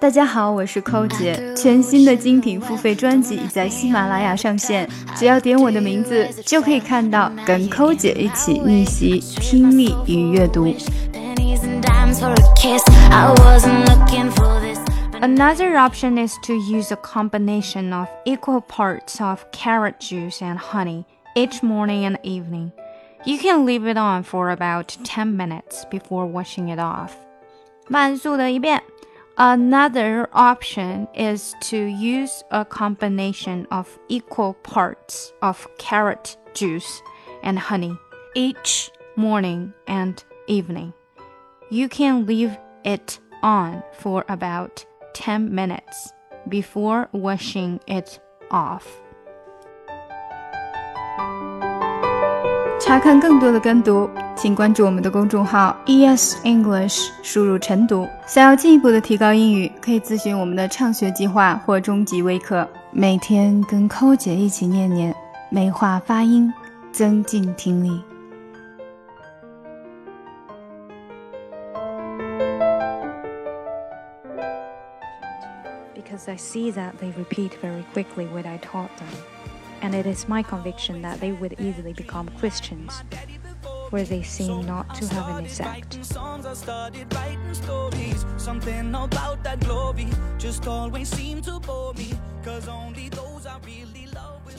大家好，我是寇姐。全新的精品付费专辑已在喜马拉雅上线，只要点我的名字，就可以看到跟寇姐一起逆袭听力与阅读。Another option is to use a combination of equal parts of carrot juice and honey each morning and evening. You can leave it on for about 10 minutes before washing it off. 慢速的一遍。Another option is to use a combination of equal parts of carrot juice and honey each morning and evening. You can leave it on for about 10 minutes before washing it off. 查看更多的跟读， 请关注我们的公众号 ES English，输入晨读。想要进一步的提高英语，可以咨询我们的畅学计划或中级微课。每天跟扣姐一起念念，美化发音，增进听力。Because I see that they repeat very quickly what I taught them. and it is my conviction that they would easily become Christians, where they seem not to have an exact. Songs, I started writing stories. Something about that glory just always seemed to bore me. Cause only those I really love will.